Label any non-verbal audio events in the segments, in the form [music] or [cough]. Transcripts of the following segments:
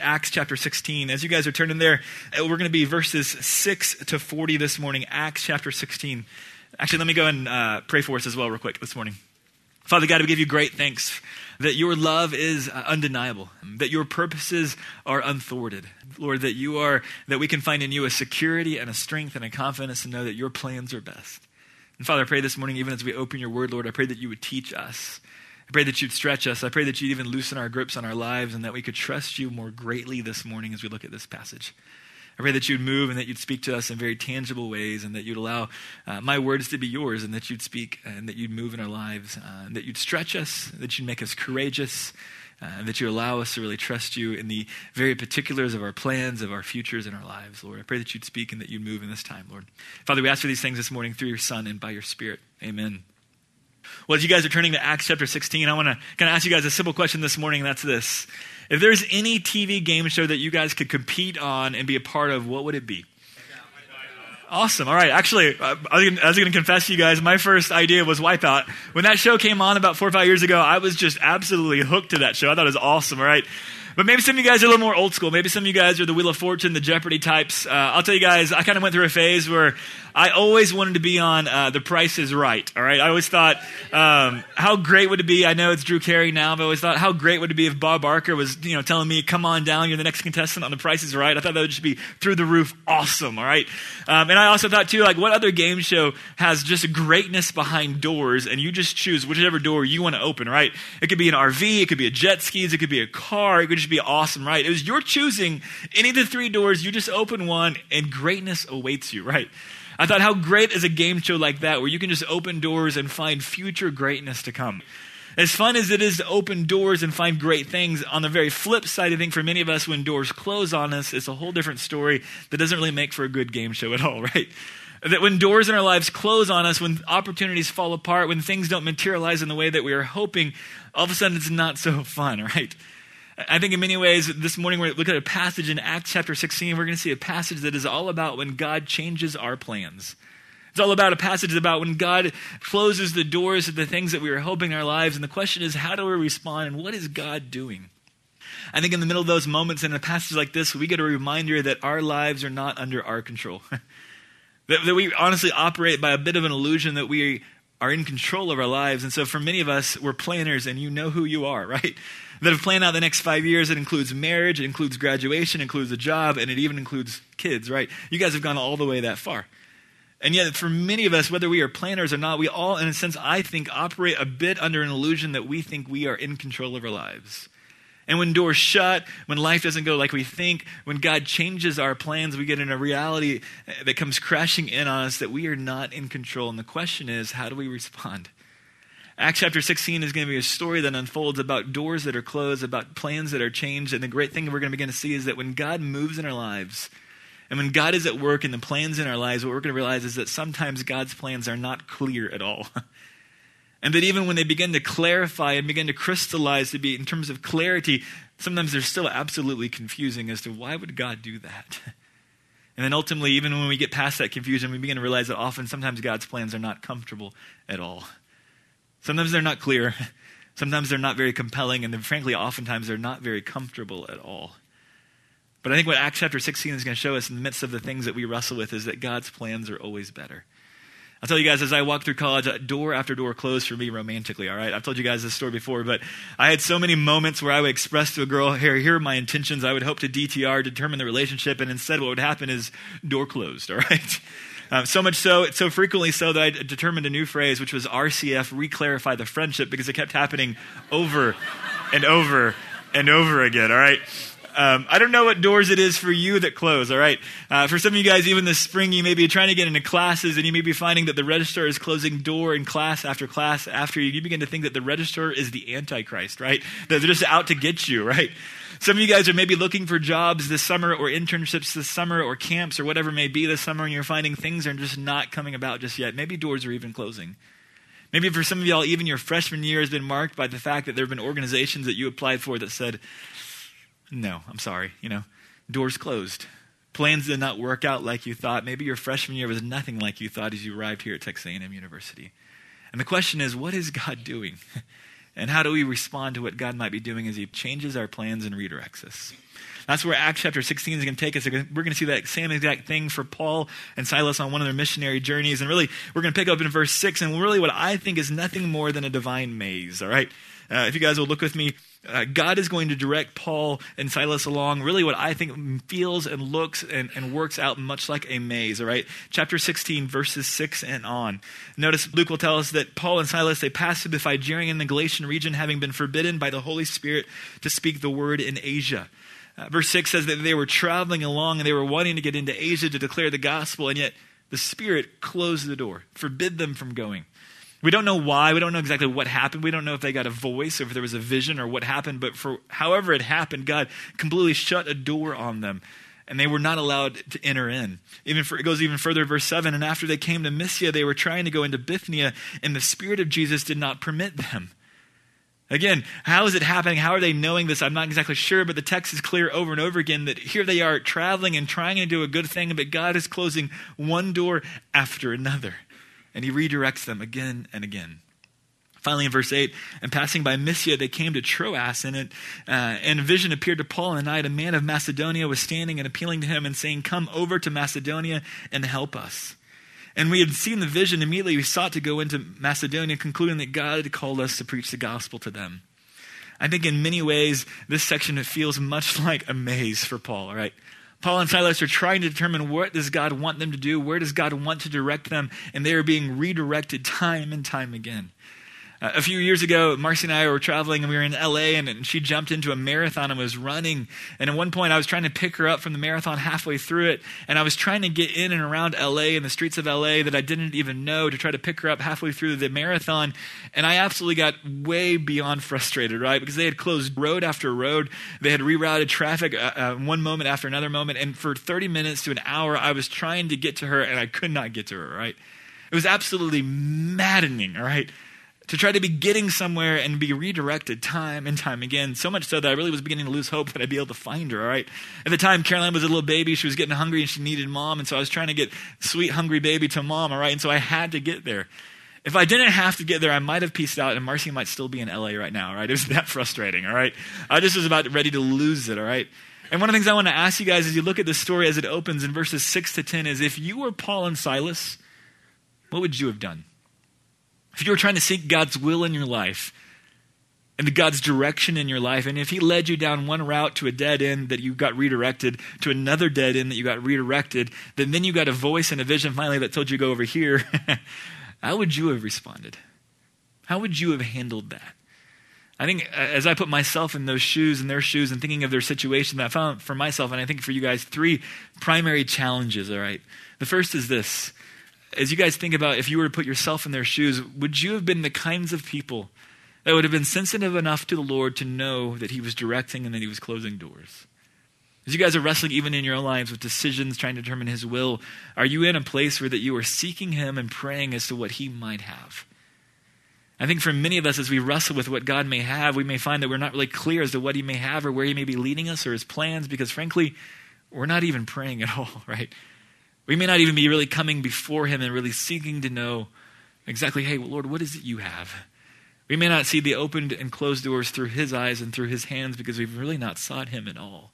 Acts chapter 16. As you guys are turning there, uh, we're going to be verses 6 to 40 this morning. Acts chapter 16. Actually, let me go and uh, pray for us as well, real quick, this morning. Father God, we give you great thanks that your love is uh, undeniable, that your purposes are unthwarted. Lord, that you are, that we can find in you a security and a strength and a confidence to know that your plans are best. And Father, I pray this morning, even as we open your word, Lord, I pray that you would teach us. I pray that you'd stretch us. I pray that you'd even loosen our grips on our lives and that we could trust you more greatly this morning as we look at this passage. I pray that you'd move and that you'd speak to us in very tangible ways and that you'd allow uh, my words to be yours and that you'd speak and that you'd move in our lives uh, and that you'd stretch us, that you'd make us courageous, uh, and that you allow us to really trust you in the very particulars of our plans, of our futures, and our lives, Lord. I pray that you'd speak and that you'd move in this time, Lord. Father, we ask for these things this morning through your Son and by your Spirit. Amen. Well, as you guys are turning to Acts chapter 16, I want to kind of ask you guys a simple question this morning, and that's this. If there's any TV game show that you guys could compete on and be a part of, what would it be? Awesome. All right. Actually, uh, I was going to confess to you guys, my first idea was Wipeout. When that show came on about four or five years ago, I was just absolutely hooked to that show. I thought it was awesome. All right. But maybe some of you guys are a little more old school. Maybe some of you guys are the Wheel of Fortune, the Jeopardy types. Uh, I'll tell you guys, I kind of went through a phase where I always wanted to be on uh, The Price is Right. All right. I always thought, um, how great would it be? I know it's Drew Carey now, but I always thought, how great would it be if Bob Barker was, you know, telling me, come on down, you're the next contestant on The Price is Right. I thought that would just be through the roof awesome. All right. Um, and I also thought, too, like, what other game show has just greatness behind doors and you just choose whichever door you want to open, right? It could be an RV, it could be a jet skis, it could be a car, it could just be awesome, right? It was your choosing any of the three doors, you just open one and greatness awaits you, right? I thought, how great is a game show like that where you can just open doors and find future greatness to come? As fun as it is to open doors and find great things, on the very flip side, I think for many of us, when doors close on us, it's a whole different story that doesn't really make for a good game show at all, [laughs] right? That when doors in our lives close on us, when opportunities fall apart, when things don't materialize in the way that we are hoping, all of a sudden it's not so fun, [laughs] right? I think in many ways, this morning we're looking at a passage in Acts chapter 16. We're going to see a passage that is all about when God changes our plans. It's all about a passage about when God closes the doors to the things that we were hoping in our lives. And the question is, how do we respond and what is God doing? I think in the middle of those moments in a passage like this, we get a reminder that our lives are not under our control. [laughs] that, that we honestly operate by a bit of an illusion that we are in control of our lives. And so for many of us, we're planners and you know who you are, [laughs] right? That have planned out the next five years. It includes marriage, it includes graduation, it includes a job, and it even includes kids, right? You guys have gone all the way that far. And yet, for many of us, whether we are planners or not, we all, in a sense, I think, operate a bit under an illusion that we think we are in control of our lives. And when doors shut, when life doesn't go like we think, when God changes our plans, we get in a reality that comes crashing in on us that we are not in control. And the question is, how do we respond? Acts chapter 16 is going to be a story that unfolds about doors that are closed, about plans that are changed. And the great thing we're going to begin to see is that when God moves in our lives, and when God is at work in the plans in our lives, what we're going to realize is that sometimes God's plans are not clear at all. [laughs] And that even when they begin to clarify and begin to crystallize to be in terms of clarity, sometimes they're still absolutely confusing as to why would God do that? [laughs] And then ultimately, even when we get past that confusion, we begin to realize that often sometimes God's plans are not comfortable at all. Sometimes they're not clear. [laughs] Sometimes they're not very compelling. And then, frankly, oftentimes they're not very comfortable at all. But I think what Acts chapter 16 is going to show us in the midst of the things that we wrestle with is that God's plans are always better. I'll tell you guys, as I walked through college, uh, door after door closed for me romantically, all right? I've told you guys this story before, but I had so many moments where I would express to a girl, here, here are my intentions. I would hope to DTR, determine the relationship, and instead what would happen is door closed, all [laughs] right? Um, so much so, so frequently so that I determined a new phrase, which was RCF, reclarify the friendship, because it kept happening over and over and over again, all right? Um, I don't know what doors it is for you that close, all right? Uh, for some of you guys, even this spring, you may be trying to get into classes and you may be finding that the registrar is closing door in class after class after you. You begin to think that the registrar is the Antichrist, right? That they're just out to get you, [laughs] right? Some of you guys are maybe looking for jobs this summer or internships this summer or camps or whatever may be this summer and you're finding things are just not coming about just yet. Maybe doors are even closing. Maybe for some of y'all, even your freshman year has been marked by the fact that there have been organizations that you applied for that said, no, I'm sorry. You know, doors closed. Plans did not work out like you thought. Maybe your freshman year was nothing like you thought as you arrived here at Texas A&M University. And the question is, what is God doing? [laughs] And how do we respond to what God might be doing as He changes our plans and redirects us? That's where Acts chapter 16 is going to take us. We're going to see that same exact thing for Paul and Silas on one of their missionary journeys. And really, we're going to pick up in verse 6, and really what I think is nothing more than a divine maze, all right? Uh, if you guys will look with me, uh, God is going to direct Paul and Silas along really what I think feels and looks and, and works out much like a maze, all right? Chapter 16, verses 6 and on. Notice Luke will tell us that Paul and Silas, they passed through the Phrygian and the Galatian region, having been forbidden by the Holy Spirit to speak the word in Asia. Uh, verse 6 says that they were traveling along and they were wanting to get into Asia to declare the gospel, and yet the Spirit closed the door, forbid them from going. We don't know why. We don't know exactly what happened. We don't know if they got a voice or if there was a vision or what happened, but for however it happened, God completely shut a door on them and they were not allowed to enter in. Even for, it goes even further, verse 7 And after they came to Mysia, they were trying to go into Bithynia, and the Spirit of Jesus did not permit them. Again, how is it happening? How are they knowing this? I'm not exactly sure, but the text is clear over and over again that here they are traveling and trying to do a good thing, but God is closing one door after another. And He redirects them again and again. Finally, in verse 8, and passing by Mysia, they came to Troas, and, it, uh, and a vision appeared to Paul in the night. A man of Macedonia was standing and appealing to him and saying, Come over to Macedonia and help us. And we had seen the vision. Immediately we sought to go into Macedonia, concluding that God had called us to preach the gospel to them. I think in many ways, this section feels much [laughs] like a maze for Paul, right? Paul and Silas are trying to determine what does God want them to do, where does God want to direct them, and they are being redirected time and time again. Uh, a few years ago, Marcy and I were traveling and we were in LA and, and, she jumped into a marathon and was running. And at one point, I was trying to pick her up from the marathon halfway through it. And I was trying to get in and around LA and the streets of LA that I didn't even know to try to pick her up halfway through the marathon. And I absolutely got way beyond [laughs] frustrated, right? Because they had closed road after road. They had rerouted traffic uh, uh, one moment after another moment. And for 30 minutes to an hour, I was trying to get to her and I could not get to her, right? It was absolutely maddening, all right? To try to be getting somewhere and be redirected time and time again. So much so that I really was beginning to lose hope that I'd be able to find her, all right? At the time, Caroline was a little baby. She was getting hungry and she needed mom. And so I was trying to get sweet, hungry baby to mom, all right? And so I had to get there. If I didn't have to get there, I might have pieced out and Marcy might still be in LA right now, all right? [laughs] It was that frustrating, all right? I just was about ready to lose it, all right? And one of the things I want to ask you guys as you look at this story as it opens in verses 6 to 10 is if you were Paul and Silas, what would you have done? If you were trying to seek God's will in your life and God's direction in your life, and if He led you down one route to a dead end that you got redirected, to another dead end that you got redirected, then then you got a voice and a vision finally that told you to go over here, [laughs] how would you have responded? How would you have handled that? I think uh, as I put myself in those shoes and their shoes and thinking of their situation, I found for myself, and I think for you guys, three primary challenges, all right? The first is this as you guys think about if you were to put yourself in their shoes, would you have been the kinds of people that would have been sensitive enough to the Lord to know that He was directing and that He was closing doors? As you guys are wrestling even in your own lives with decisions trying to determine His will, are you in a place where that you are seeking Him and praying as to what He might have? I think for many of us, as we wrestle with what God may have, we may find that we're not really clear as to what He may have or where He may be leading us or His plans because, frankly, we're not even praying at all, [laughs] right? We may not even be really coming before Him and really seeking to know exactly, hey, Lord, what is it you have? We may not see the opened and closed doors through His eyes and through His hands because we've really not sought Him at all.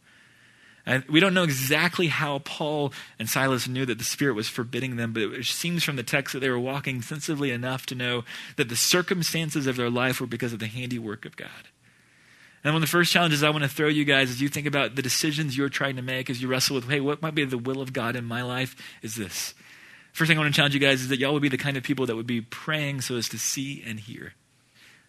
And we don't know exactly how Paul and Silas knew that the Spirit was forbidding them, but it seems from the text that they were walking sensibly enough to know that the circumstances of their life were because of the handiwork of God. And one of the first challenges I want to throw you guys as you think about the decisions you're trying to make, as you wrestle with, hey, what might be the will of God in my life, is this. First thing I want to challenge you guys is that y'all would be the kind of people that would be praying so as to see and hear.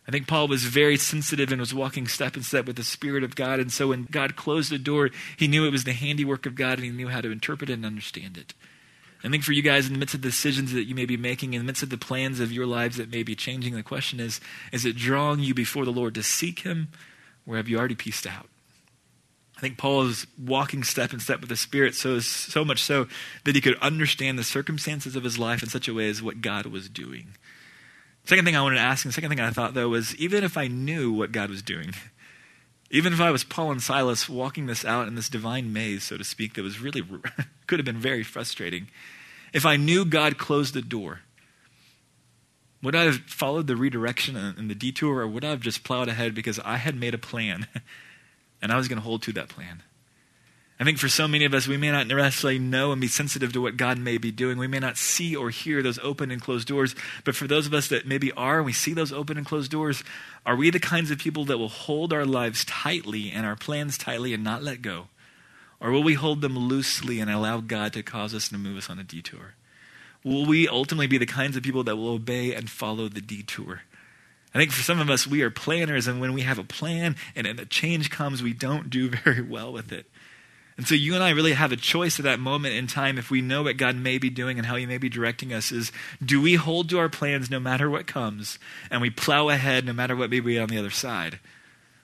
I think Paul was very sensitive and was walking step in step with the Spirit of God. And so when God closed the door, he knew it was the handiwork of God and he knew how to interpret it and understand it. I think for you guys, in the midst of the decisions that you may be making, in the midst of the plans of your lives that may be changing, the question is is it drawing you before the Lord to seek him or have you already pieced out? I think Paul is walking step in step with the Spirit so, so much so that he could understand the circumstances of his life in such a way as what God was doing. Second thing I wanted to ask, and second thing I thought though, was even if I knew what God was doing, even if I was Paul and Silas walking this out in this divine maze, so to speak, that was really, [laughs] could have been very frustrating, if I knew God closed the door, Would I have followed the redirection and the detour, or would I have just plowed ahead because I had made a plan [laughs] and I was going to hold to that plan? I think for so many of us, we may not necessarily know and be sensitive to what God may be doing. We may not see or hear those open and closed doors. But for those of us that maybe are, and we see those open and closed doors, are we the kinds of people that will hold our lives tightly and our plans tightly and not let go? Or will we hold them loosely and allow God to cause us to move us on a detour? Will we ultimately be the kinds of people that will obey and follow the detour? I think for some of us, we are planners, and when we have a plan and a change comes, we don't do [laughs] very well with it. And so you and I really have a choice at that moment in time if we know what God may be doing and how he may be directing us is do we hold to our plans no matter what comes and we plow ahead no matter what may be on the other side?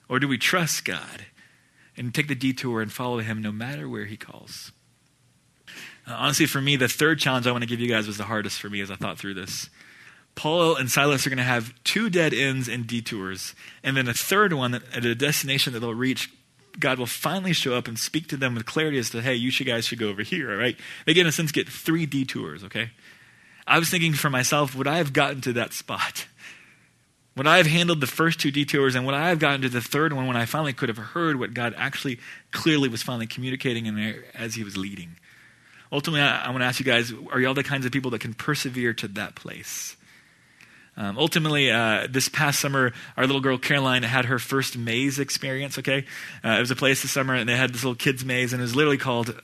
Or do we trust God and take the detour and follow him no matter where he calls? Uh, honestly, for me, the third challenge I want to give you guys was the hardest for me as I thought through this. Paul and Silas are going to have two dead ends and detours, and then a third one at a destination that they'll reach God will finally show up and speak to them with clarity as to, hey, you guys should go over here, all right? They, get, in a sense, get three detours, okay? I was thinking for myself, would I have gotten to that spot? Would I have handled the first two detours and would I have gotten to the third one when I finally could have heard what God actually clearly was finally communicating in there as He was leading? Ultimately, I, I want to ask you guys are y'all the kinds of people that can persevere to that place? Um, ultimately, uh, this past summer, our little girl Caroline had her first maze experience. Okay, uh, it was a place this summer, and they had this little kids maze, and it was literally called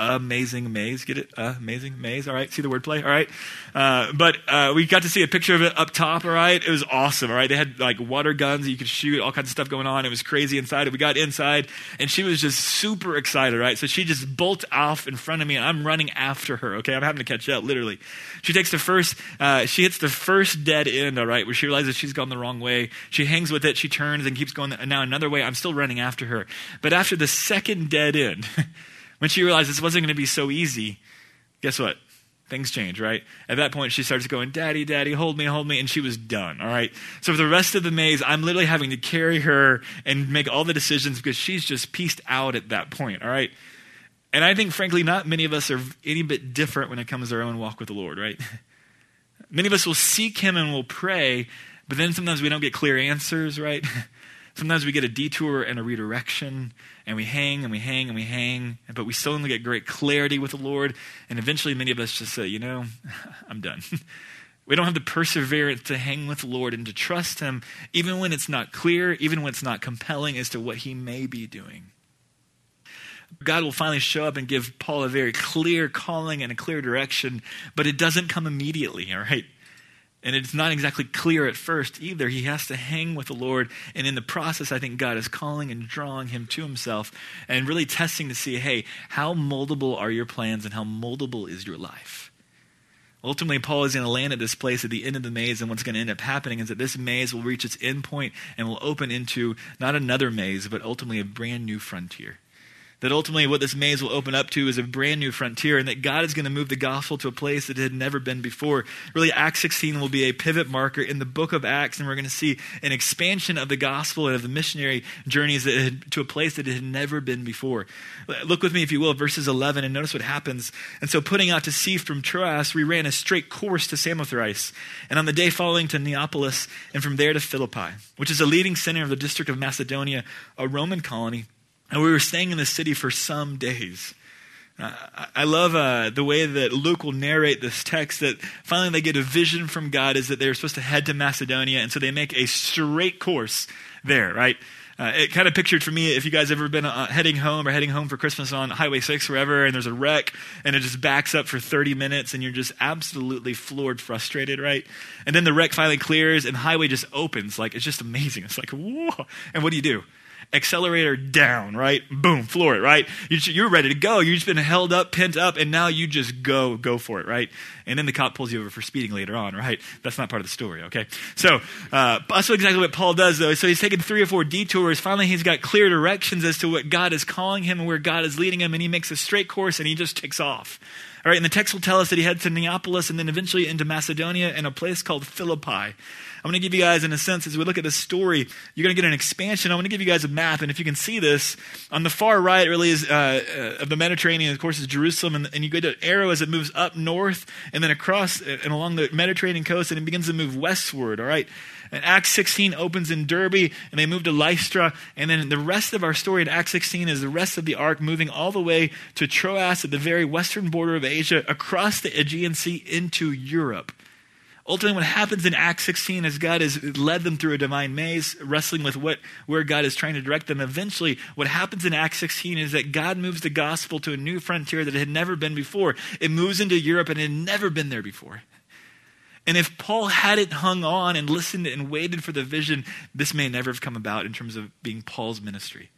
amazing maze. Get it? Uh, amazing maze. All right. See the wordplay. All right. Uh, but uh, we got to see a picture of it up top. All right. It was awesome. All right. They had like water guns you could shoot, all kinds of stuff going on. It was crazy inside. We got inside, and she was just super excited. Right. So she just bolts off in front of me, and I'm running after her. Okay. I'm having to catch up, literally. She takes the first. Uh, she hits the first dead end. All right, where she realizes she's gone the wrong way. She hangs with it. She turns and keeps going. Now another way. I'm still running after her. But after the second dead end. [laughs] When she realized this wasn't going to be so easy, guess what? Things change, right? At that point, she starts going, Daddy, Daddy, hold me, hold me. And she was done, all right? So for the rest of the maze, I'm literally having to carry her and make all the decisions because she's just pieced out at that point, all right? And I think, frankly, not many of us are any bit different when it comes to our own walk with the Lord, right? [laughs] many of us will seek Him and will pray, but then sometimes we don't get clear answers, right? [laughs] Sometimes we get a detour and a redirection, and we hang and we hang and we hang, but we still only get great clarity with the Lord. And eventually, many of us just say, you know, [laughs] I'm done. [laughs] we don't have the perseverance to hang with the Lord and to trust Him, even when it's not clear, even when it's not compelling as to what He may be doing. God will finally show up and give Paul a very clear calling and a clear direction, but it doesn't come immediately, all right? And it's not exactly clear at first either. He has to hang with the Lord. And in the process, I think God is calling and drawing him to himself and really testing to see hey, how moldable are your plans and how moldable is your life? Ultimately, Paul is going to land at this place at the end of the maze, and what's going to end up happening is that this maze will reach its end point and will open into not another maze, but ultimately a brand new frontier that ultimately what this maze will open up to is a brand new frontier and that God is going to move the gospel to a place that it had never been before. Really, Acts 16 will be a pivot marker in the book of Acts, and we're going to see an expansion of the gospel and of the missionary journeys had, to a place that it had never been before. Look with me, if you will, verses 11, and notice what happens. And so, putting out to sea from Troas, we ran a straight course to Samothrace, and on the day following to Neapolis, and from there to Philippi, which is a leading center of the district of Macedonia, a Roman colony and we were staying in the city for some days. Uh, I love uh, the way that Luke will narrate this text that finally they get a vision from God is that they're supposed to head to Macedonia, and so they make a straight course there, right? Uh, it kind of pictured for me if you guys ever been uh, heading home or heading home for Christmas on Highway 6 wherever, and there's a wreck and it just backs up for 30 minutes and you're just absolutely floored, frustrated, right? And then the wreck finally clears and highway just opens. Like, it's just amazing. It's like, whoa. And what do you do? Accelerator down, right? Boom, floor it, right? You're ready to go. You've just been held up, pent up, and now you just go, go for it, right? And then the cop pulls you over for speeding later on, right? That's not part of the story, okay? So uh, that's exactly what Paul does, though. So he's taken three or four detours. Finally, he's got clear directions as to what God is calling him and where God is leading him, and he makes a straight course and he just takes off. All right, and the text will tell us that he heads to Neapolis and then eventually into Macedonia and a place called Philippi. I'm going to give you guys, in a sense, as we look at this story, you're going to get an expansion. I'm going to give you guys a map, and if you can see this, on the far right really is uh, uh, of the Mediterranean, of course, is Jerusalem, and, and you get an arrow as it moves up north and then across uh, and along the Mediterranean coast, and it begins to move westward. All right. And Acts 16 opens in Derbe, and they move to Lystra. And then the rest of our story in Acts 16 is the rest of the arc moving all the way to Troas at the very western border of Asia, across the Aegean Sea into Europe. Ultimately, what happens in Acts 16 is God has led them through a divine maze, wrestling with what, where God is trying to direct them. Eventually, what happens in Acts 16 is that God moves the gospel to a new frontier that had never been before. It moves into Europe and it had never been there before. And if Paul hadn't hung on and listened and waited for the vision, this may never have come about in terms of being Paul's ministry.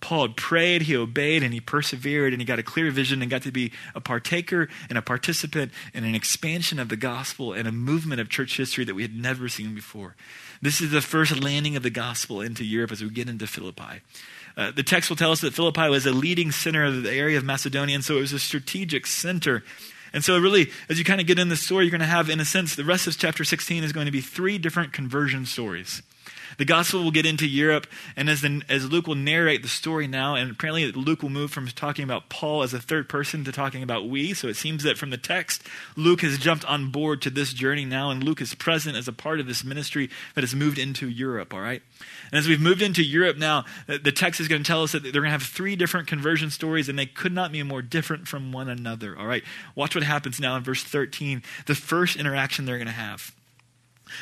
Paul had prayed, he obeyed, and he persevered, and he got a clear vision and got to be a partaker and a participant in an expansion of the gospel and a movement of church history that we had never seen before. This is the first landing of the gospel into Europe as we get into Philippi. Uh, the text will tell us that Philippi was a leading center of the area of Macedonia, and so it was a strategic center. And so, really, as you kind of get in the story, you're going to have, in a sense, the rest of chapter 16 is going to be three different conversion stories. The gospel will get into Europe, and as, the, as Luke will narrate the story now, and apparently Luke will move from talking about Paul as a third person to talking about we. So it seems that from the text, Luke has jumped on board to this journey now, and Luke is present as a part of this ministry that has moved into Europe, all right? And as we've moved into Europe now, the text is going to tell us that they're going to have three different conversion stories, and they could not be more different from one another, all right? Watch what happens now in verse 13, the first interaction they're going to have.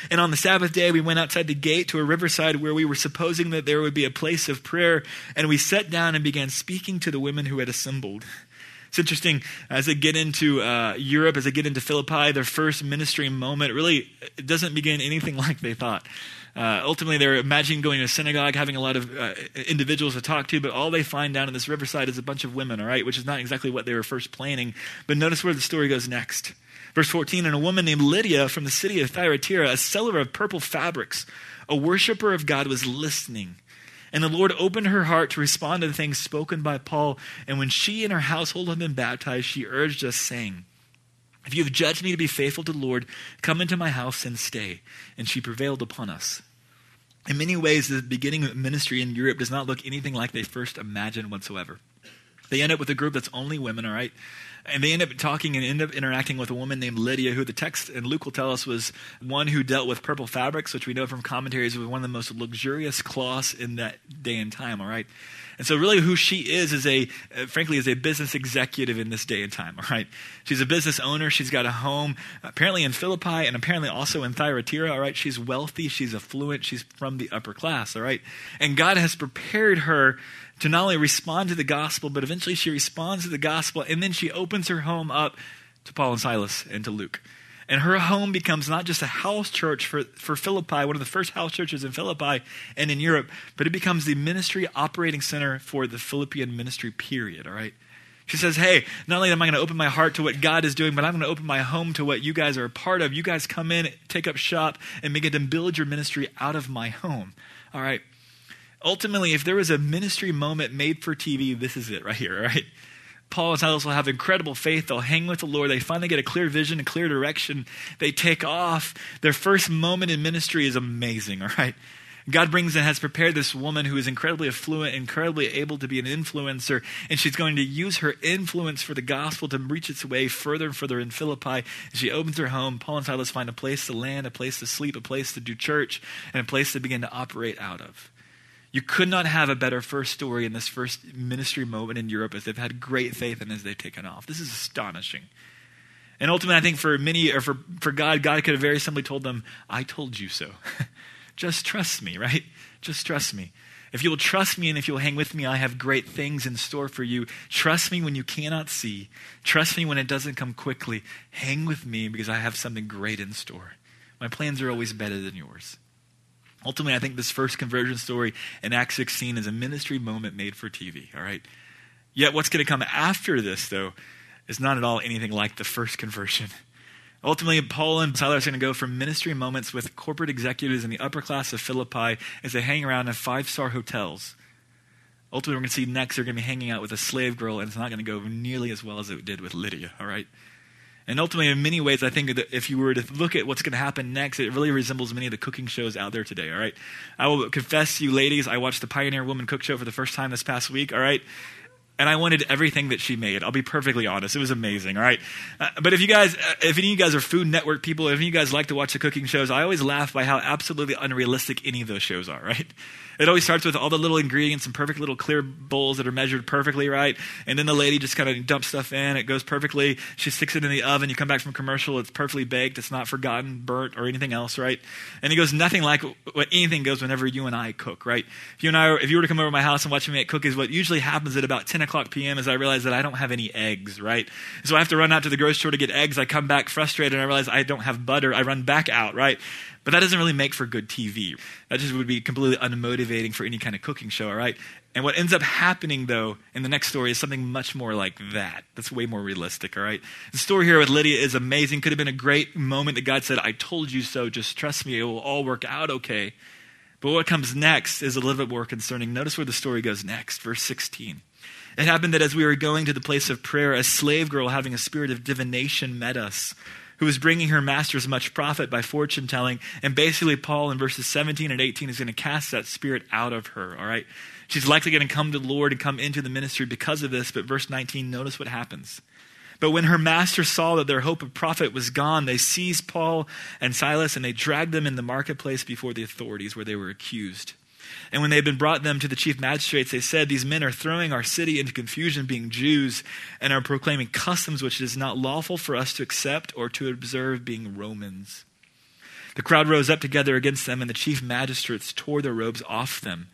And on the Sabbath day, we went outside the gate to a riverside where we were supposing that there would be a place of prayer. And we sat down and began speaking to the women who had assembled. It's interesting as they get into uh, Europe, as they get into Philippi, their first ministry moment really doesn't begin anything [laughs] like they thought. Uh, ultimately, they're imagining going to a synagogue, having a lot of uh, individuals to talk to, but all they find down in this riverside is a bunch of women, all right, which is not exactly what they were first planning. But notice where the story goes next. Verse 14, and a woman named Lydia from the city of Thyatira, a seller of purple fabrics, a worshiper of God, was listening. And the Lord opened her heart to respond to the things spoken by Paul. And when she and her household had been baptized, she urged us, saying, If you have judged me to be faithful to the Lord, come into my house and stay. And she prevailed upon us. In many ways, the beginning of ministry in Europe does not look anything like they first imagined whatsoever. They end up with a group that's only women, all right? And they end up talking and end up interacting with a woman named Lydia, who the text and Luke will tell us was one who dealt with purple fabrics, which we know from commentaries was one of the most luxurious cloths in that day and time, all right? And so, really, who she is is a, uh, frankly, is a business executive in this day and time. All right, she's a business owner. She's got a home, apparently in Philippi, and apparently also in Thyatira. All right, she's wealthy. She's affluent. She's from the upper class. All right, and God has prepared her to not only respond to the gospel, but eventually she responds to the gospel, and then she opens her home up to Paul and Silas and to Luke. And her home becomes not just a house church for, for Philippi, one of the first house churches in Philippi and in Europe, but it becomes the ministry operating center for the Philippian ministry period, all right? She says, Hey, not only am I going to open my heart to what God is doing, but I'm going to open my home to what you guys are a part of. You guys come in, take up shop, and begin to build your ministry out of my home. All right. Ultimately, if there was a ministry moment made for TV, this is it right here, right? Paul and Silas will have incredible faith. They'll hang with the Lord. They finally get a clear vision, a clear direction. They take off. Their first moment in ministry is amazing, [laughs] all right? God brings and has prepared this woman who is incredibly affluent, incredibly able to be an influencer, and she's going to use her influence for the gospel to reach its way further and further in Philippi. she opens her home. Paul and Silas find a place to land, a place to sleep, a place to do church, and a place to begin to operate out of. You could not have a better first story in this first ministry moment in Europe as they've had great faith and as they've taken off. This is astonishing. And ultimately, I think for many, or for, for God, God could have very simply told them, I told you so. [laughs] Just trust me, right? Just trust me. If you'll trust me and if you'll hang with me, I have great things in store for you. Trust me when you cannot see. Trust me when it doesn't come quickly. Hang with me because I have something great in store. My plans are always better than yours. Ultimately, I think this first conversion story in Acts 16 is a ministry moment made for TV, all right? Yet, what's going to come after this, though, is not at all anything like the first conversion. Ultimately, Paul and Silas are going to go from ministry moments with corporate executives in the upper class of Philippi as they hang around in five star hotels Ultimately, we're going to see next they're going to be hanging out with a slave girl, and it's not going to go nearly as well as it did with Lydia, all right? And ultimately, in many ways, I think that if you were to look at what's going to happen next, it really resembles many of the cooking shows out there today, all right? I will confess to you, ladies, I watched the Pioneer Woman Cook Show for the first time this past week, all right? And I wanted everything that she made. I'll be perfectly honest; it was amazing. All right, uh, but if you guys, uh, if any of you guys are Food Network people, if any of you guys like to watch the cooking shows, I always laugh by how absolutely unrealistic any of those shows are. Right? It always starts with all the little ingredients and perfect little clear bowls that are measured perfectly, right? And then the lady just kind of dumps stuff in. It goes perfectly. She sticks it in the oven. You come back from commercial. It's perfectly baked. It's not forgotten, burnt, or anything else, right? And it goes nothing like what anything goes whenever you and I cook, right? If you and I, if you were to come over to my house and watch me make cookies, what usually happens at about 10 o'clock p.m. is I realize that I don't have any eggs, right? So I have to run out to the grocery store to get eggs. I come back frustrated and I realize I don't have butter. I run back out, right? But that doesn't really make for good TV. That just would be completely unmotivating for any kind of cooking show, all right? And what ends up happening, though, in the next story is something much more like that. That's way more realistic, all right? The story here with Lydia is amazing. Could have been a great moment that God said, I told you so. Just trust me. It will all work out okay. But what comes next is a little bit more concerning. Notice where the story goes next, verse 16. It happened that as we were going to the place of prayer, a slave girl having a spirit of divination met us who was bringing her masters much profit by fortune telling. And basically, Paul in verses 17 and 18 is going to cast that spirit out of her, all right? She's likely going to come to the Lord and come into the ministry because of this. But verse 19, notice what happens. But when her master saw that their hope of profit was gone, they seized Paul and Silas and they dragged them in the marketplace before the authorities where they were accused. And when they had been brought them to the chief magistrates, they said, These men are throwing our city into confusion, being Jews, and are proclaiming customs which it is not lawful for us to accept or to observe, being Romans. The crowd rose up together against them, and the chief magistrates tore their robes off them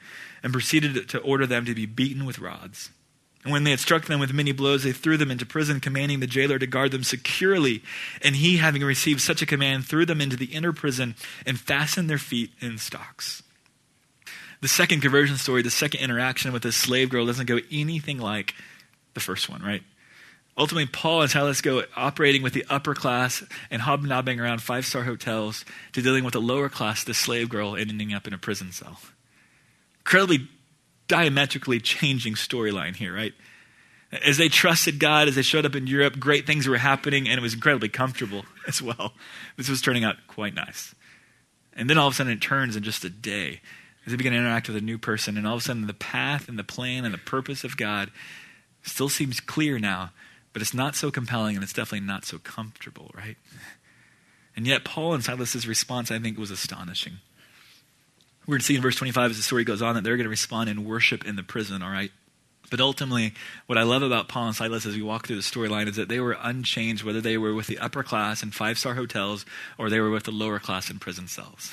and proceeded to order them to be beaten with rods. And when they had struck them with many blows, they threw them into prison, commanding the jailer to guard them securely. And he, having received such a command, threw them into the inner prison and fastened their feet in stocks. The second conversion story, the second interaction with this slave girl doesn't go anything like the first one, right? Ultimately, Paul and Silas go operating with the upper class and hobnobbing around five star hotels to dealing with the lower class, the slave girl, ending up in a prison cell. Incredibly diametrically changing storyline here, right? As they trusted God, as they showed up in Europe, great things were happening, and it was incredibly comfortable [laughs] as well. This was turning out quite nice. And then all of a sudden, it turns in just a day as they begin to interact with a new person, and all of a sudden the path and the plan and the purpose of God still seems clear now, but it's not so compelling and it's definitely not so comfortable, right? And yet, Paul and Silas's response, I think, was astonishing. We're going to see in verse 25 as the story goes on that they're going to respond in worship in the prison, all right? But ultimately, what I love about Paul and Silas as we walk through the storyline is that they were unchanged, whether they were with the upper class in five star hotels or they were with the lower class in prison cells.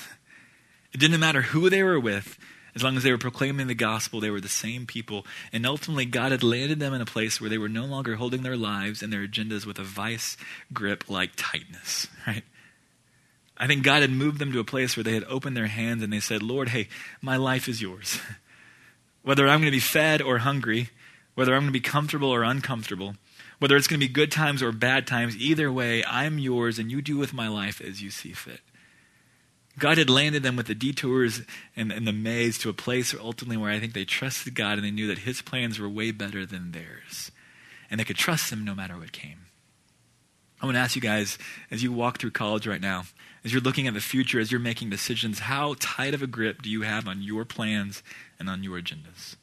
It didn't matter who they were with, as long as they were proclaiming the gospel, they were the same people. And ultimately, God had landed them in a place where they were no longer holding their lives and their agendas with a vice grip like tightness, [laughs] right? I think God had moved them to a place where they had opened their hands and they said, Lord, hey, my life is yours. [laughs] whether I'm going to be fed or hungry, whether I'm going to be comfortable or uncomfortable, whether it's going to be good times or bad times, either way, I'm yours and you do with my life as you see fit. God had landed them with the detours and, and, the maze to a place ultimately where I think they trusted God and they knew that His plans were way better than theirs. And they could trust Him no matter what came. I want to ask you guys, as you walk through college right now, as you're looking at the future, as you're making decisions, how tight of a grip do you have on your plans and on your agendas?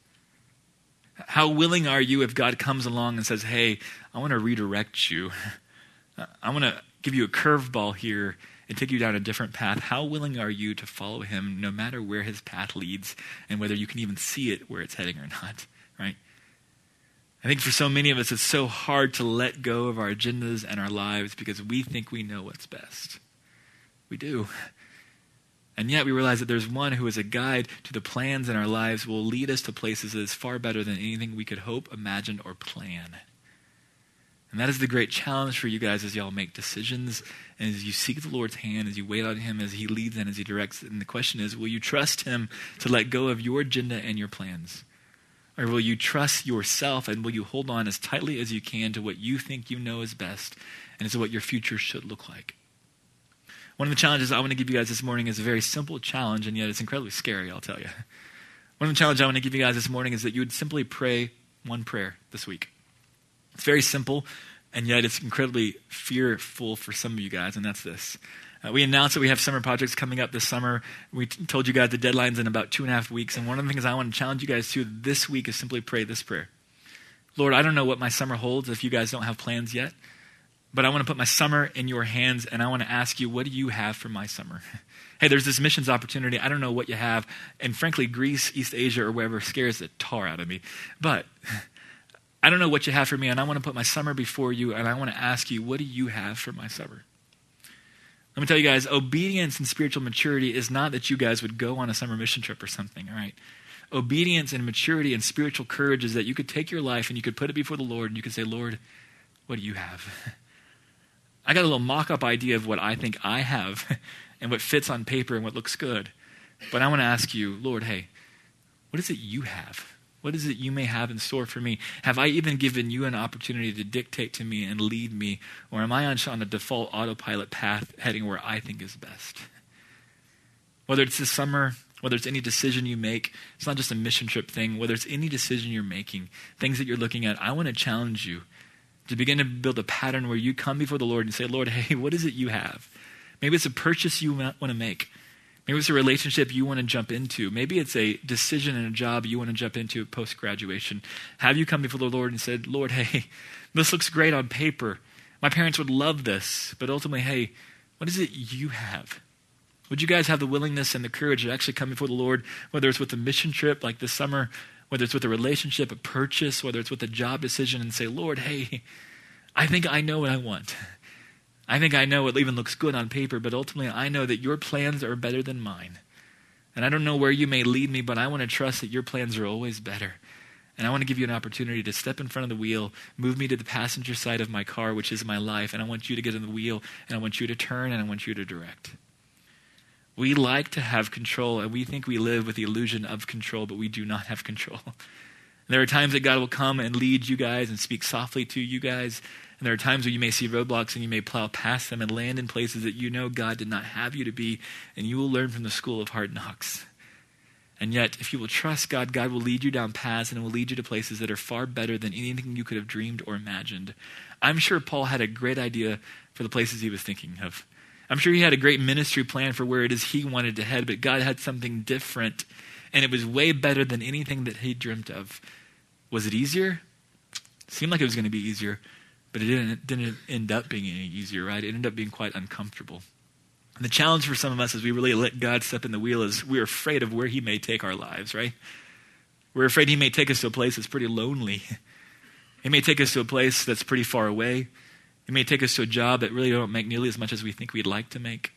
How willing are you if God comes along and says, Hey, I want to redirect you? [laughs] I want to give you a curveball here and take you down a different path, how willing are you to follow him no matter where his path leads and whether you can even see it where it's heading or not, right? I think for so many of us, it's so hard to let go of our agendas and our lives because we think we know what's best. We do. And yet we realize that there's one who is a guide to the plans in our lives will lead us to places that is far better than anything we could hope, imagine, or plan. And that is the great challenge for you guys as y'all make decisions and as you seek the Lord's hand, as you wait on Him, as He leads and as He directs. And the question is will you trust Him to let go of your agenda and your plans? Or will you trust yourself and will you hold on as tightly as you can to what you think you know is best and is what your future should look like? One of the challenges I want to give you guys this morning is a very simple challenge, and yet it's incredibly scary, I'll tell you. One of the challenges I want to give you guys this morning is that you would simply pray one prayer this week. It's very simple, and yet it's incredibly fearful for some of you guys, and that's this. Uh, we announced that we have summer projects coming up this summer. We t- told you guys the deadline's in about two and a half weeks, and one of the things I want to challenge you guys to this week is simply pray this prayer. Lord, I don't know what my summer holds if you guys don't have plans yet, but I want to put my summer in your hands, and I want to ask you, what do you have for my summer? [laughs] hey, there's this missions opportunity. I don't know what you have. And frankly, Greece, East Asia, or wherever scares the tar out of me. But [laughs] I don't know what you have for me, and I want to put my summer before you, and I want to ask you, what do you have for my summer? Let me tell you guys, obedience and spiritual maturity is not that you guys would go on a summer mission trip or something, all right? Obedience and maturity and spiritual courage is that you could take your life and you could put it before the Lord and you could say, Lord, what do you have? [laughs] I got a little mock up idea of what I think I have [laughs] and what fits on paper and what looks good. But I want to ask you, Lord, hey, what is it you have? What is it you may have in store for me? Have I even given you an opportunity to dictate to me and lead me? Or am I on, a default autopilot path heading where I think is best? Whether it's this summer, whether it's any decision you make, it's not just a mission trip thing, whether it's any decision you're making, things that you're looking at, I want to challenge you to begin to build a pattern where you come before the Lord and say, Lord, [laughs] hey, what is it you have? Maybe it's a purchase you want to make. Maybe it's a relationship you want to jump into. Maybe it's a decision and a job you want to jump into post graduation. Have you come before the Lord and said, Lord, hey, [laughs] this looks great on paper. My parents would love this, but ultimately, hey, what is it you have? Would you guys have the willingness and the courage to actually come before the Lord, whether it's with a mission trip like this summer, whether it's with a relationship, a purchase, whether it's with a job decision, and say, Lord, hey, I think I know what I want. I think I know it even looks good on paper, but ultimately I know that your plans are better than mine. And I don't know where you may lead me, but I want to trust that your plans are always better. And I want to give you an opportunity to step in front of the wheel, move me to the passenger side of my car, which is my life, and I want you to get in the wheel, and I want you to turn, and I want you to direct. We like to have control, and we think we live with the illusion of control, but we do not have control. [laughs] There are times that God will come and lead you guys and speak softly to you guys and there are times where you may see roadblocks and you may plow past them and land in places that you know God did not have you to be, and you will learn from the school of hard knocks. And yet, if you will trust God, God will lead you down paths and will lead you to places that are far better than anything you could have dreamed or imagined. I'm sure Paul had a great idea for the places he was thinking of. I'm sure he had a great ministry plan for where it is he wanted to head, but God had something different, and it was way better than anything that he dreamt of. Was it easier? Seemed like it was going to be easier. But it didn't, didn't end up being any easier, right? It ended up being quite uncomfortable. And the challenge for some of us as we really let God step in the wheel is we're afraid of where He may take our lives, right? We're afraid He may take us to a place that's pretty lonely. He may take us to a place that's pretty far away. He may take us to a job that really don't make nearly as much as we think we'd like to make.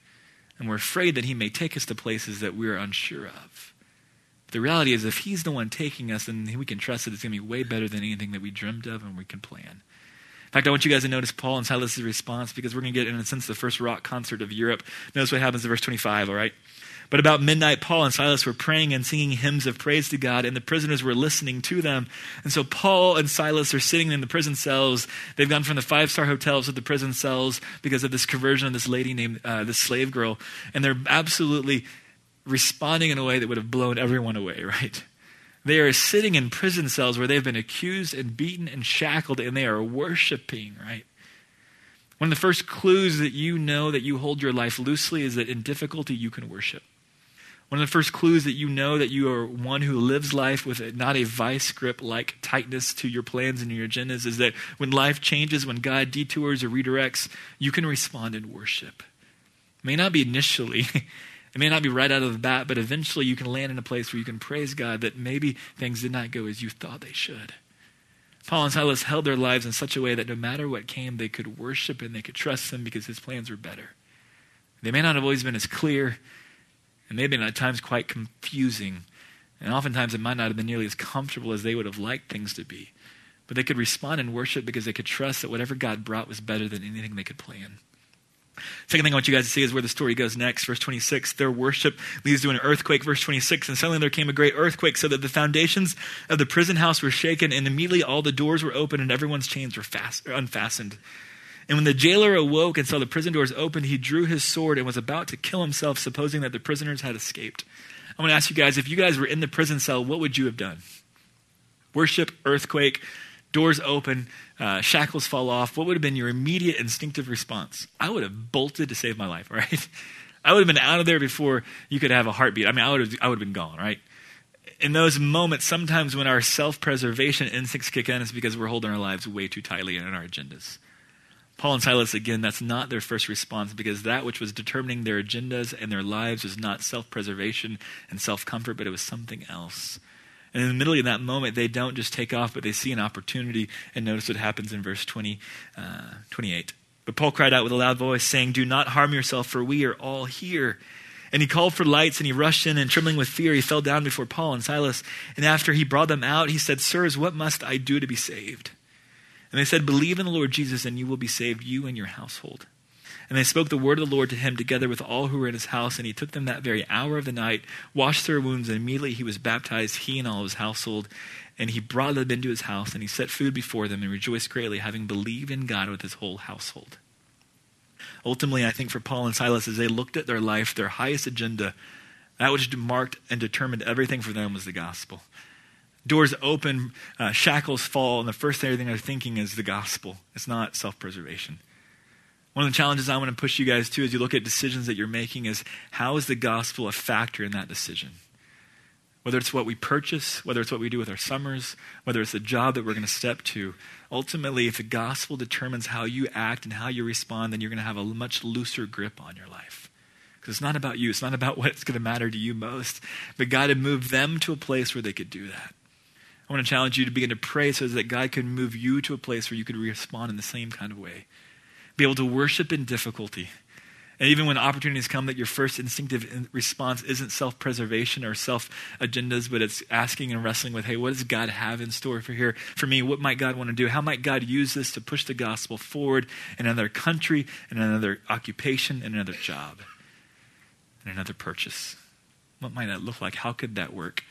And we're afraid that He may take us to places that we're unsure of. But the reality is, if He's the one taking us, then we can trust that it's going to be way better than anything that we dreamed of and we can plan. In fact, I want you guys to notice Paul and Silas' response because we're going to get, in a sense, the first rock concert of Europe. Notice what happens in verse 25, all right? But about midnight, Paul and Silas were praying and singing hymns of praise to God, and the prisoners were listening to them. And so Paul and Silas are sitting in the prison cells. They've gone from the five star hotels to the prison cells because of this conversion of this lady named uh, this slave girl. And they're absolutely responding in a way that would have blown everyone away, [laughs] right? They are sitting in prison cells where they've been accused and beaten and shackled, and they are worshiping, right? One of the first clues that you know that you hold your life loosely is that in difficulty you can worship. One of the first clues that you know that you are one who lives life with a, not a vice grip like tightness to your plans and your agendas is that when life changes, when God detours or redirects, you can respond in worship. May not be initially, [laughs] It may not be right out of the bat, but eventually you can land in a place where you can praise God that maybe things did not go as you thought they should. Paul and Silas held their lives in such a way that no matter what came, they could worship and they could trust him because his plans were better. They may not have always been as clear, and have been at times quite confusing, and oftentimes it might not have been nearly as comfortable as they would have liked things to be. But they could respond in worship because they could trust that whatever God brought was better than anything they could plan. Second thing I want you guys to see is where the story goes next. Verse 26, their worship leads to an earthquake. Verse 26, and suddenly there came a great earthquake so that the foundations of the prison house were shaken, and immediately all the doors were open and everyone's chains were fast, unfastened. And when the jailer awoke and saw the prison doors open, he drew his sword and was about to kill himself, supposing that the prisoners had escaped. I want to ask you guys if you guys were in the prison cell, what would you have done? Worship, earthquake, doors open, uh, shackles fall off. What would have been your immediate instinctive response? I would have bolted to save my life, [laughs] right? I would have been out of there before you could have a heartbeat. I mean, I would have, I would have been gone, right? In those moments, sometimes when our self preservation instincts kick in, it's because we're holding our lives way too tightly in our agendas. Paul and Silas, again, that's not their first response because that which was determining their agendas and their lives was not self preservation and self comfort, but it was something else. And in the middle of that moment, they don't just take off, but they see an opportunity. And notice what happens in verse 20, uh, 28. But Paul cried out with a loud voice, saying, Do not harm yourself, for we are all here. And he called for lights, and he rushed in, and trembling with fear, he fell down before Paul and Silas. And after he brought them out, he said, Sirs, what must I do to be saved? And they said, Believe in the Lord Jesus, and you will be saved, you and your household. And they spoke the word of the Lord to him together with all who were in his house. And he took them that very hour of the night, washed their wounds, and immediately he was baptized, he and all his household. And he brought them into his house, and he set food before them, and rejoiced greatly, having believed in God with his whole household. Ultimately, I think for Paul and Silas, as they looked at their life, their highest agenda, that which marked and determined everything for them was the gospel doors open, uh, shackles fall, and the first thing they're thinking is the gospel. It's not self preservation. One of the challenges I want to push you guys to as you look at decisions that you're making is how is the gospel a factor in that decision? Whether it's what we purchase, whether it's what we do with our summers, whether it's the job that we're going to step to, ultimately, if the gospel determines how you act and how you respond, then you're going to have a much looser grip on your life. Because it's not about you, it's not about [laughs] what's going to matter to you most. But God had moved them to a place where they could do that. I want to challenge you to begin to pray so that God can move you to a place where you could respond in the same kind of way. Be able to worship in difficulty. And even when opportunities come, that your first instinctive response isn't self preservation or self agendas, but it's asking and wrestling with, hey, what does God have in store for here for me? What might God want to do? How might God use this to push the gospel forward in another country, in another occupation, in another job, in another purchase? What might that look like? How could that work?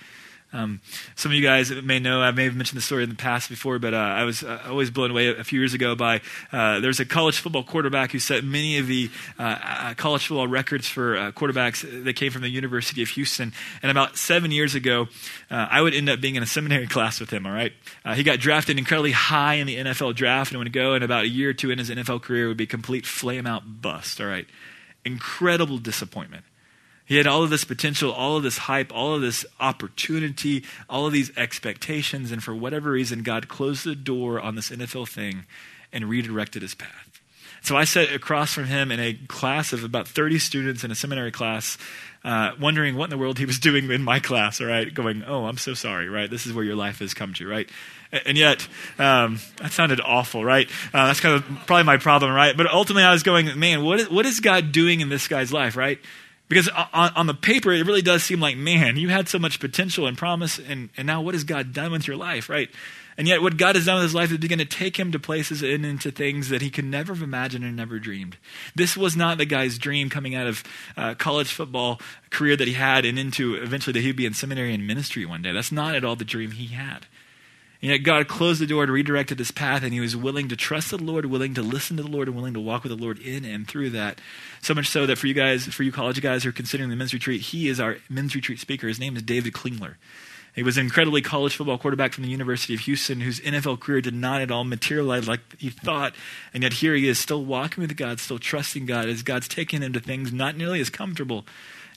Um, some of you guys may know, I may have mentioned the story in the past before, but uh, I was uh, always blown away a few years ago by uh, there's a college football quarterback who set many of the uh, uh, college football records for uh, quarterbacks that came from the University of Houston. And about seven years ago, I would end up being in a seminary [laughs] class with him, all right? he got drafted incredibly high in the NFL draft and would go, and about a year or two in his NFL career would be complete flame out bust, all right? Incredible disappointment. He had all of this potential, all of this hype, all of this opportunity, all of these expectations, and for whatever reason, God closed the door on this NFL thing and redirected his path. So I sat across from him in a class of about 30 students in a seminary class, uh, wondering what in the world he was [laughs] doing in my class, all right? Going, oh, I'm so sorry, right? This is where your life has come to, right? And yet, um, that sounded awful, right? Uh, that's kind of probably my problem, right? But ultimately, I was going, man, what is, what is God doing in this guy's life, right? Because on, on, the paper, it really does seem like, man, you had so much potential and promise, and, and now what has God done with your life, right? And yet, what God has done with his life is begin to take him to places and into things that he could never have imagined and never dreamed. This was not the guy's dream coming out of uh, college football career that he had and into eventually that he'd be in seminary and ministry one day. That's not at all the dream he had. And yet God closed the door and redirected his path, and he was willing to trust the Lord, willing to listen to the Lord, and willing to walk with the Lord in and through that. So much so that for you guys, for you college guys who are considering the men's retreat, he is our men's retreat speaker. His name is David Klingler. He was an incredibly college football quarterback from the University of Houston whose NFL career did not at all materialize like he thought. And yet here he is still walking with God, still trusting God as God's taking him to things not nearly as comfortable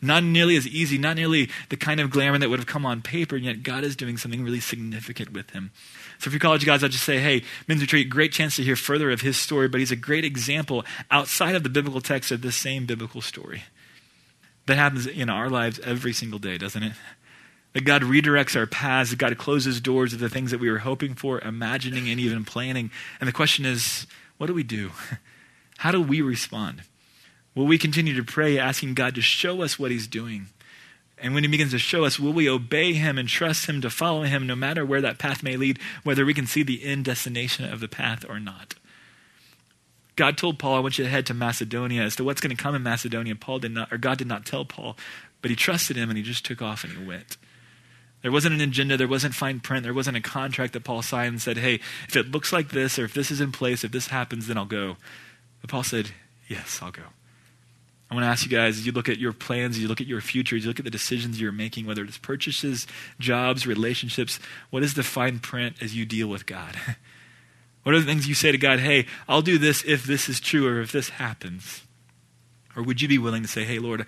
not nearly as easy, not nearly the kind of glamour that would have come on paper, and yet God is doing something really significant with him. So, for college guys, I'd just say, hey, Men's Retreat, great chance to hear further of his story, but he's a great example outside of the biblical text of this same biblical story. That happens in our lives every single day, doesn't it? That God redirects our paths, that God closes doors of the things that we were hoping for, imagining, and even planning. And the question is, what do we do? [laughs] How do we respond? Will we continue to pray, asking God to show us what He's doing? And when He begins to show us, will we obey Him and trust Him to follow Him no matter where that path may lead, whether we can see the end destination of the path or not? God told Paul, I want you to head to Macedonia. As to what's going to come in Macedonia, Paul did not, or God did not tell Paul, but he trusted him and he just took off and he went. There wasn't an agenda, there wasn't fine print, there wasn't a contract that Paul signed and said, hey, if it looks like this, or if this is in place, if this happens, then I'll go. But Paul said, yes, I'll go. I want to ask you guys as you look at your plans, as you look at your future, as you look at the decisions you're making, whether it's purchases, jobs, relationships, what is the fine print as you deal with God? [laughs] what are the things you say to God, hey, I'll do this if this is true or if this happens? Or would you be willing to say, hey, Lord,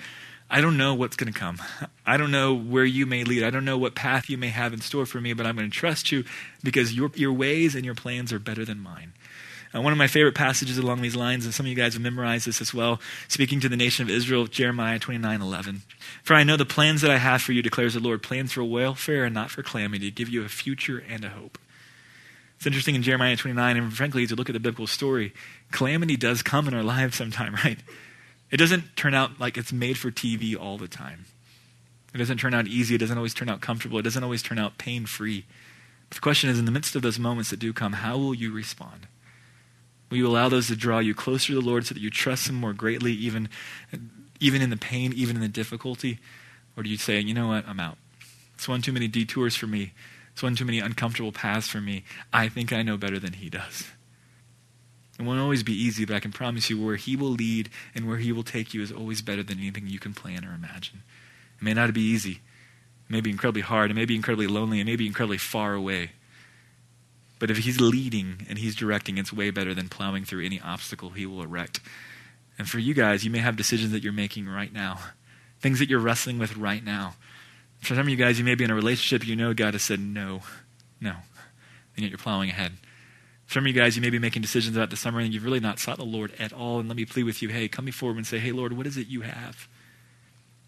I don't know what's going to come. [laughs] I don't know where you may lead. I don't know what path you may have in store for me, but I'm going to trust you because your, your ways and your plans are better than mine. Uh, one of my favorite passages along these lines, and some of you guys have memorized this as well, speaking to the nation of Israel, Jeremiah 29 11. For I know the plans that I have for you, declares the Lord, plans for welfare and not for calamity, to give you a future and a hope. It's interesting in Jeremiah 29, and frankly, as you look at the biblical story, calamity does come in our lives sometime, [laughs] right? It doesn't turn out like it's made for TV all the time. It doesn't turn out easy. It doesn't always turn out comfortable. It doesn't always turn out pain free. The question is, in the midst of those moments that do come, how will you respond? Will you allow those to draw you closer to the Lord so that you trust Him more greatly, even, even in the pain, even in the difficulty? Or do you say, you know what, I'm out? It's one too many detours for me. It's one too many uncomfortable paths for me. I think I know better than He does. It won't always be easy, but I can promise you where He will lead and where He will take you is always better than anything you can plan or imagine. It may not be easy. It may be incredibly hard. It may be incredibly lonely. It may be incredibly far away. But if he's leading and he's directing, it's way better than plowing through any obstacle he will erect. And for you guys, you may have decisions that you're making right now, things that you're wrestling with right now. For some of you guys, you may be in a relationship you know God has said no, no, and yet you're plowing ahead. For some of you guys, you may be making decisions about the summer and you've really not sought the Lord at all. And let me plead with you hey, come me forward and say, hey, Lord, what is it you have?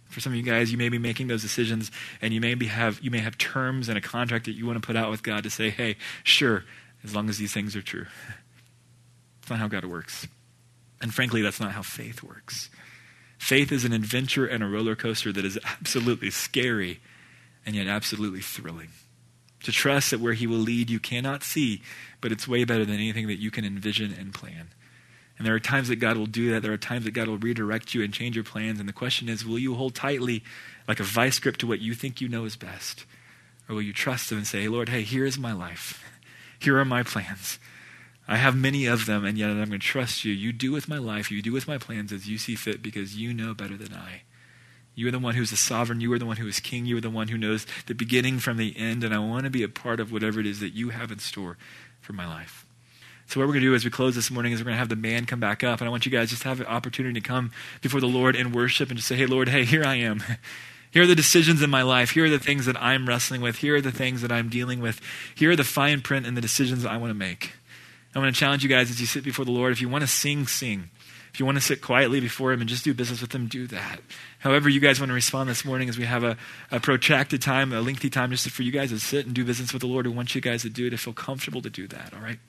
For some of you guys, you may be making those decisions, and you may be have you may have terms and a contract that you want to put out with God to say, "Hey, sure, as long as these things are true." It's not how God works, and frankly, that's not how faith works. Faith is an adventure and a roller coaster that is absolutely scary, and yet absolutely thrilling. To trust that where He will lead you cannot see, but it's way better than anything that you can envision and plan. And there are times that God will do that. There are times that God will redirect you and change your plans. And the question is will you hold tightly, like a vice grip, to what you think you know is best? Or will you trust Him and say, hey, Lord, hey, here is my life. Here are my plans. I have many of them, and yet I'm going to trust you. You do with my life, you do with my plans as you see fit because you know better than I. You are the one who's the sovereign. You are the one who is king. You are the one who knows the beginning from the end. And I want to be a part of whatever it is that you have in store for my life. So what we're going to do as we close this morning is we're going to have the man come back up, and I want you guys just to have an opportunity to come before the Lord and worship and just say, "Hey, Lord, hey, here I am." [laughs] Here are the decisions in my life. Here are the things that I'm wrestling with. Here are the things that I'm dealing with. Here are the fine print and the decisions I want to make. I want to challenge you guys as you sit before the Lord. If you want to sing, sing. If you want to sit quietly before Him and just do business with Him, do that. However, you guys want to respond this morning as we have a, a protracted time, a lengthy time just for you guys to sit and do business with the Lord. We want you guys to do it to feel comfortable to do that, all right?